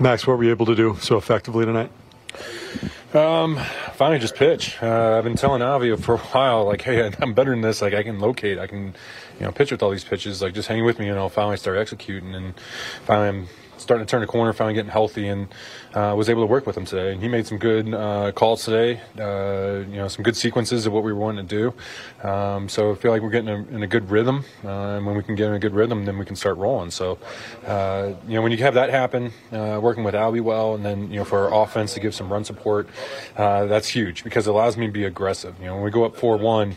Max, what were you able to do so effectively tonight? Um, finally just pitch. Uh, I've been telling Avi for a while, like, hey, I'm better than this. Like, I can locate, I can, you know, pitch with all these pitches. Like, just hang with me, and I'll finally start executing. And finally, I'm starting to turn the corner, finally getting healthy, and uh, was able to work with him today. And he made some good uh, calls today. Uh, you know, some good sequences of what we were wanting to do. Um, so I feel like we're getting a, in a good rhythm. Uh, and when we can get in a good rhythm, then we can start rolling. So, uh, you know, when you have that happen, uh, working with Albie well, and then you know for our offense to give some run support, that's huge because it allows me to be aggressive. You know, when we go up four-one,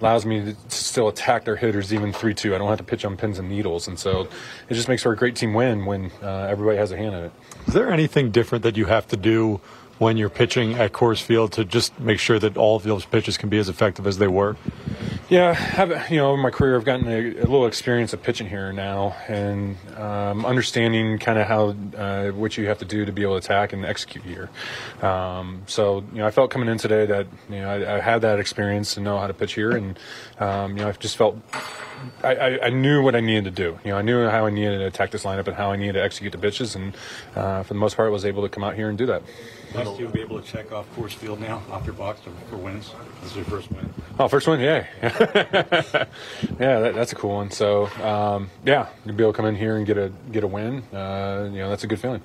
allows me to still attack their hitters even three-two. I don't have to pitch on pins and needles, and so it just makes for a great team win when uh, everybody has a hand in it. Is there anything different that you have to do when you're pitching at Coors Field to just make sure that all of those pitches can be as effective as they were? Yeah, have, you know, in my career, I've gotten a, a, little experience of pitching here now, and um, understanding kind of how uh, what you have to do to be able to attack and execute here. Um, so, you know, I felt coming in today that you know I, I had that experience to know how to pitch here, and um, you know, I just felt I, I, I, knew what I needed to do. You know, I knew how I needed to attack this lineup and how I needed to execute the pitches, and uh, for the most part, was able to come out here and do that. Nice to be able to check off Coors Field now, off your box for wins. This is your first win. Oh, first one, yeah, yeah, that, that's a cool one. So, um, yeah, to be able to come in here and get a get a win, uh, you know, that's a good feeling.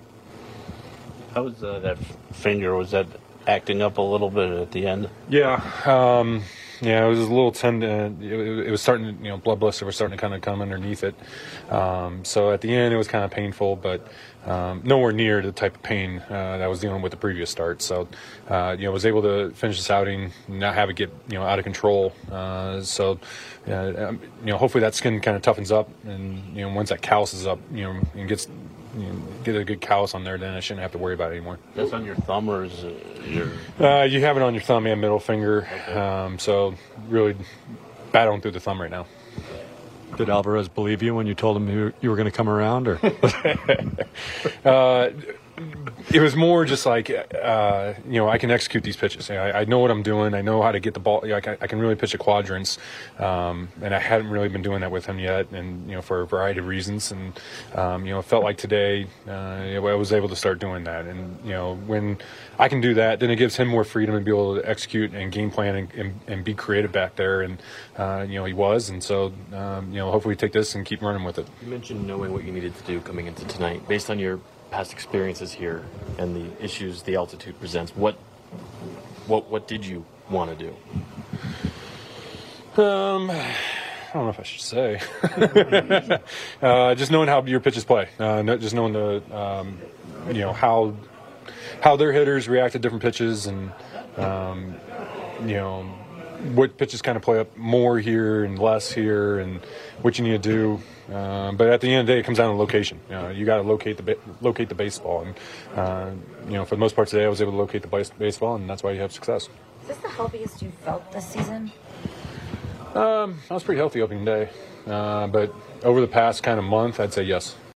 How was uh, that finger? Was that acting up a little bit at the end? Yeah. Um, yeah, it was a little tender. It, it, was starting, to, you know, blood blister was starting to kind of come underneath it. Um, so at the end, it was kind of painful, but um, nowhere near the type of pain uh, that I was dealing with the previous start. So, uh, you know, was able to finish this outing, not have it get, you know, out of control. Uh, so, um, you know, hopefully that skin kind of toughens up, and you know, once that calluses up, you know, and gets you know, get a good callus on there, then I shouldn't have to worry about it anymore. That's on your thumb or is it your? Uh, you have it on your thumb and middle finger. Okay. Um, so really battling through the thumb right now. Did Alvarez believe you when you told him you, you were going to come around, or? uh, it was more just like uh, you know I can execute these pitches. I, I, know what I'm doing. I know how to get the ball. I, I can really pitch a quadrants, um, and I hadn't really been doing that with him yet. And you know for a variety of reasons. And um, you know it felt like today uh, I was able to start doing that. And you know when I can do that, then it gives him more freedom and be able to execute and game plan and, and, and be creative back there. And uh, you know he was. And so um, you know hopefully take this and keep running with it. You mentioned knowing what you needed to do coming into tonight, based on your past experiences here and the issues the altitude presents, what what what did you want to do? Um, I don't know if I should say. uh, just knowing how your pitches play, uh, just knowing the um, you know how how their hitters react to different pitches, and um, you know what pitches kind of play up more here and less here, and what you need to do. Um, but at the end of the day, it comes down to location. You, know, you got to locate the locate the baseball, and uh, you know, for the most part today, I was able to locate the base- baseball, and that's why you have success. Is this the healthiest you've felt this season? Um, I was pretty healthy opening day, uh, but over the past kind of month, I'd say yes.